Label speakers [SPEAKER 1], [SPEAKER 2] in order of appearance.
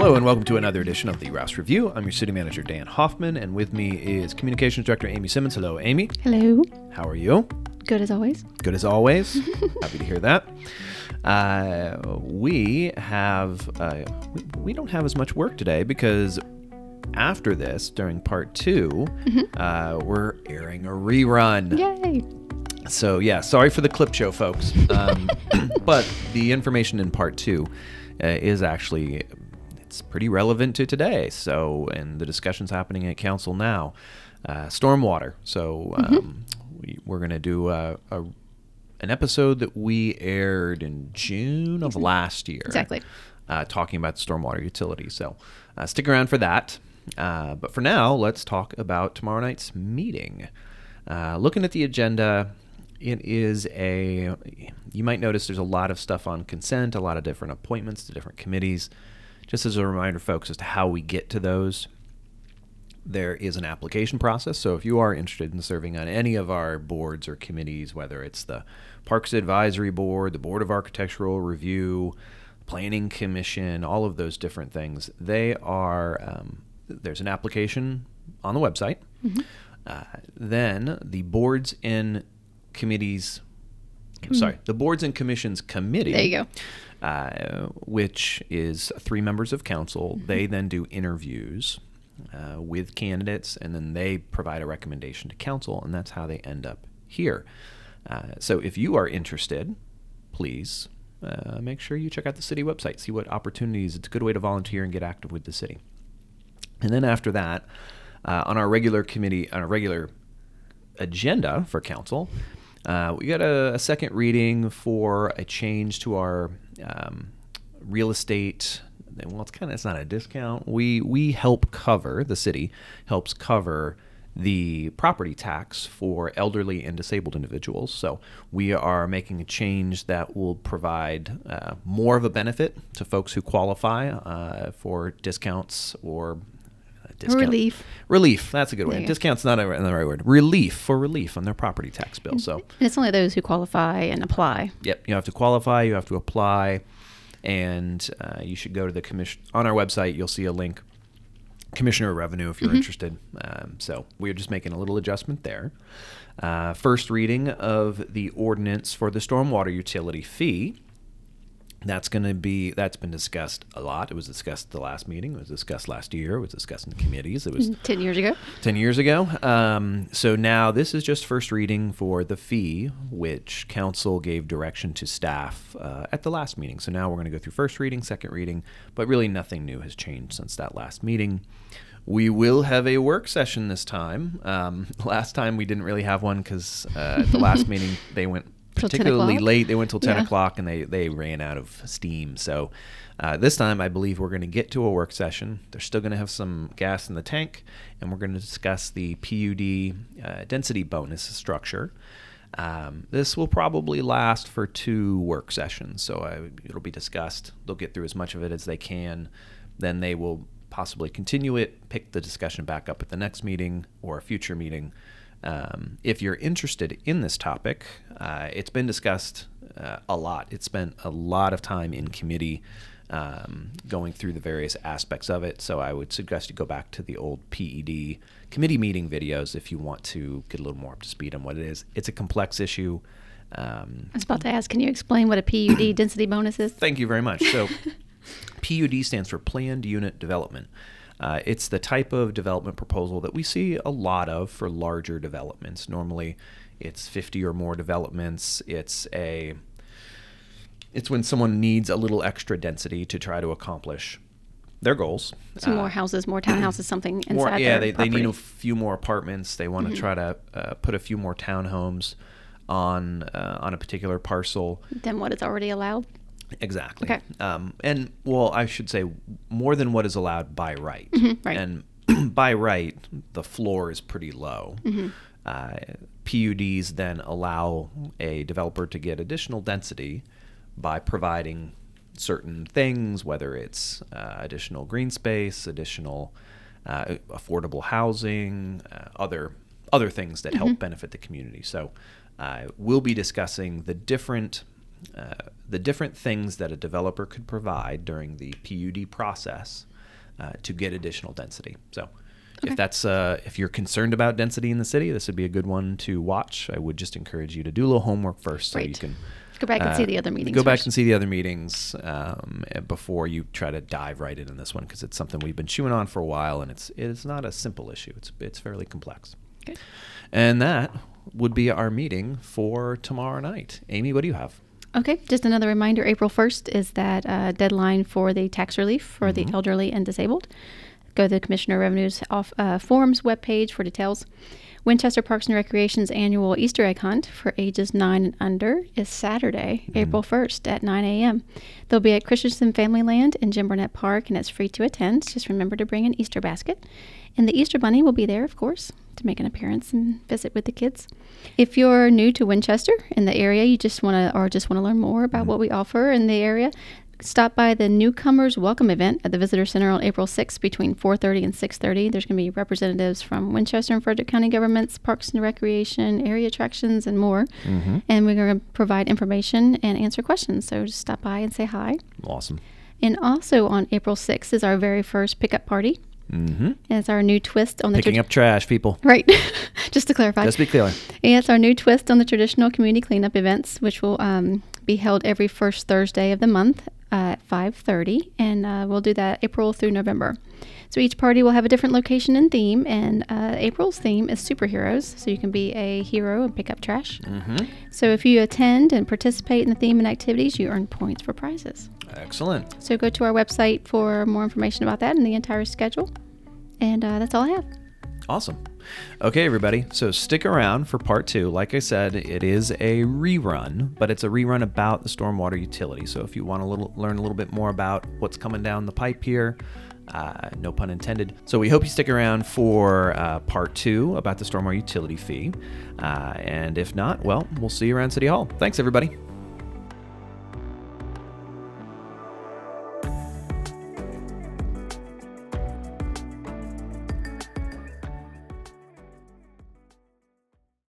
[SPEAKER 1] Hello and welcome to another edition of the Rouss Review. I'm your city manager, Dan Hoffman, and with me is communications director Amy Simmons. Hello, Amy.
[SPEAKER 2] Hello.
[SPEAKER 1] How are you?
[SPEAKER 2] Good as always.
[SPEAKER 1] Good as always. Happy to hear that. Uh, we have uh, we, we don't have as much work today because after this, during part 2 uh, we're airing a rerun.
[SPEAKER 2] Yay.
[SPEAKER 1] So yeah, sorry for the clip show, folks. Um, but the information in part two uh, is actually it's pretty relevant to today. So and the discussions happening at council now, uh, stormwater. So um, we, we're going to do a, a an episode that we aired in June of last year.
[SPEAKER 2] Exactly.
[SPEAKER 1] Uh, talking about the stormwater utility. So uh, stick around for that. Uh, but for now, let's talk about tomorrow night's meeting. Uh, looking at the agenda, it is a. You might notice there's a lot of stuff on consent, a lot of different appointments to different committees. Just as a reminder, folks, as to how we get to those, there is an application process. So if you are interested in serving on any of our boards or committees, whether it's the Parks Advisory Board, the Board of Architectural Review, Planning Commission, all of those different things, they are. Um, there's an application on the website. Uh, then the boards and committees. Sorry, the boards and commissions committee.
[SPEAKER 2] There you go.
[SPEAKER 1] Uh, which is three members of council. They then do interviews uh, with candidates, and then they provide a recommendation to council, and that's how they end up here. Uh, so if you are interested, please uh, make sure you check out the city website, see what opportunities. It's a good way to volunteer and get active with the city. And then after that, uh, on our regular committee, on our regular agenda for council, uh, we got a, a second reading for a change to our um, real estate. Well, it's kind of it's not a discount. We we help cover the city helps cover the property tax for elderly and disabled individuals. So we are making a change that will provide uh, more of a benefit to folks who qualify uh, for discounts or discount.
[SPEAKER 2] Relief.
[SPEAKER 1] Relief. That's a good way. Discount's not a, the right word. Relief for relief on their property tax bill. So,
[SPEAKER 2] And it's only those who qualify and apply.
[SPEAKER 1] yep, you have to qualify. You have to apply, and uh, you should go to the commission on our website. You'll see a link, Commissioner of Revenue, if you're interested. Um, so we're just making a little adjustment there. Uh, first reading of the ordinance for the stormwater utility fee. That's going to be that's been discussed a lot. It was discussed at the last meeting. It was discussed last year. It was discussed in committees. It was
[SPEAKER 2] 10 years ago.
[SPEAKER 1] 10 years ago. Um, so now this is just first reading for the fee, which council gave direction to staff uh, at the last meeting. So now we're going to go through first reading, second reading, but really nothing new has changed since that last meeting. We will have a work session this time. Um, last time we didn't really have one because uh, at the last meeting they went
[SPEAKER 2] Till 10
[SPEAKER 1] particularly late. They went till 10
[SPEAKER 2] Yeah.
[SPEAKER 1] o'clock and they, they ran out of steam. So uh, this time, I believe we're going to get to a work session. They're still going to have some gas in the tank, and we're going to discuss the PUD uh, density bonus structure. Um, this will probably last for two work sessions, so I, it'll be discussed. They'll get through as much of it as they can. Then they will possibly continue it, pick the discussion back up at the next meeting or a future meeting. Um, if you're interested in this topic, uh, it's been discussed uh, a lot. It spent a lot of time in committee um, going through the various aspects of it. So I would suggest you go back to the old PED committee meeting videos if you want to get a little more up to speed on what it is. It's a complex issue. Um,
[SPEAKER 2] I was about to ask, can you explain what a PUD density bonus is?
[SPEAKER 1] Thank you very much. So, PUD stands for Planned Unit Development. Uh, it's the type of development proposal that we see a lot of for larger developments. Normally, it's 50 or more developments. It's a it's when someone needs a little extra density to try to accomplish their goals.
[SPEAKER 2] So
[SPEAKER 1] Uh,
[SPEAKER 2] more houses, more townhouses, something inside
[SPEAKER 1] more, yeah, they, they need a few more apartments. They want to try to uh, put a few more townhomes on uh, on a particular parcel.
[SPEAKER 2] Than what is already allowed.
[SPEAKER 1] Exactly.
[SPEAKER 2] Okay.
[SPEAKER 1] Um, and well, I should say more than what is allowed by right.
[SPEAKER 2] Mm-hmm, right.
[SPEAKER 1] And by right, the floor is pretty low.
[SPEAKER 2] Mm-hmm.
[SPEAKER 1] Uh, PUDs then allow a developer to get additional density by providing certain things, whether it's uh, additional green space, additional uh, affordable housing, uh, other other things that help benefit the community. So uh, we'll be discussing the different uh, the different things that a developer could provide during the PUD process uh, to get additional density. So.
[SPEAKER 2] Okay.
[SPEAKER 1] If that's uh, if you're concerned about density in the city, this would be a good one to watch. I would just encourage you to do a little homework first, so you can
[SPEAKER 2] Go back and
[SPEAKER 1] uh,
[SPEAKER 2] see the other meetings.
[SPEAKER 1] Go back
[SPEAKER 2] first.
[SPEAKER 1] and see the other meetings um, before you try to dive right in on this one because it's something we've been chewing on for a while, and it's it's not a simple issue. It's it's fairly complex.
[SPEAKER 2] Okay.
[SPEAKER 1] And that would be our meeting for tomorrow night. Amy, what do you have?
[SPEAKER 2] Okay, just another reminder April 1st is that uh, deadline for the tax relief for the elderly and disabled. Go to the Commissioner of Revenue's off, uh, forums webpage for details. Winchester Parks and Recreation's annual Easter egg hunt for ages 9 and under is Saturday, April 1st at 9 a.m. They'll be at Christensen Family Land in Jim Barnett Park, and it's free to attend. Just remember to bring an Easter basket. And the Easter Bunny will be there, of course, to make an appearance and visit with the kids. If you're new to Winchester in the area, you just want to, or just want to learn more about what we offer in the area, stop by the Newcomers Welcome event at the Visitor Center on April 6th between 4:30 and 6:30. There's going to be representatives from Winchester and Frederick County governments, Parks and Recreation, area attractions, and more. And we're going to provide information and answer questions. So just stop by and say hi.
[SPEAKER 1] Awesome.
[SPEAKER 2] And also on April 6th is our very first pickup party.
[SPEAKER 1] Mm-hmm.
[SPEAKER 2] And it's our new twist on the
[SPEAKER 1] Picking
[SPEAKER 2] trad-
[SPEAKER 1] up trash, people.
[SPEAKER 2] Right. Just to clarify.
[SPEAKER 1] Just be clear.
[SPEAKER 2] Yeah, it's our new twist on the traditional community cleanup events, which will um, be held every first Thursday of the month at 5:30, and uh, we'll do that April through November. So each party will have a different location and theme, and uh, April's theme is superheroes, so you can be a hero and pick up trash.
[SPEAKER 1] Mm-hmm.
[SPEAKER 2] So if you attend and participate in the theme and activities, you earn points for prizes.
[SPEAKER 1] Excellent.
[SPEAKER 2] So go to our website for more information about that and the entire schedule. And uh, that's all I have.
[SPEAKER 1] Awesome. Okay, everybody. So stick around for part two. Like I said, it is a rerun, but it's a rerun about the stormwater utility. So if you want to learn a little bit more about what's coming down the pipe here, uh, no pun intended. So we hope you stick around for uh, part two about the stormwater utility fee. Uh, and if not, well, we'll see you around City Hall. Thanks, everybody.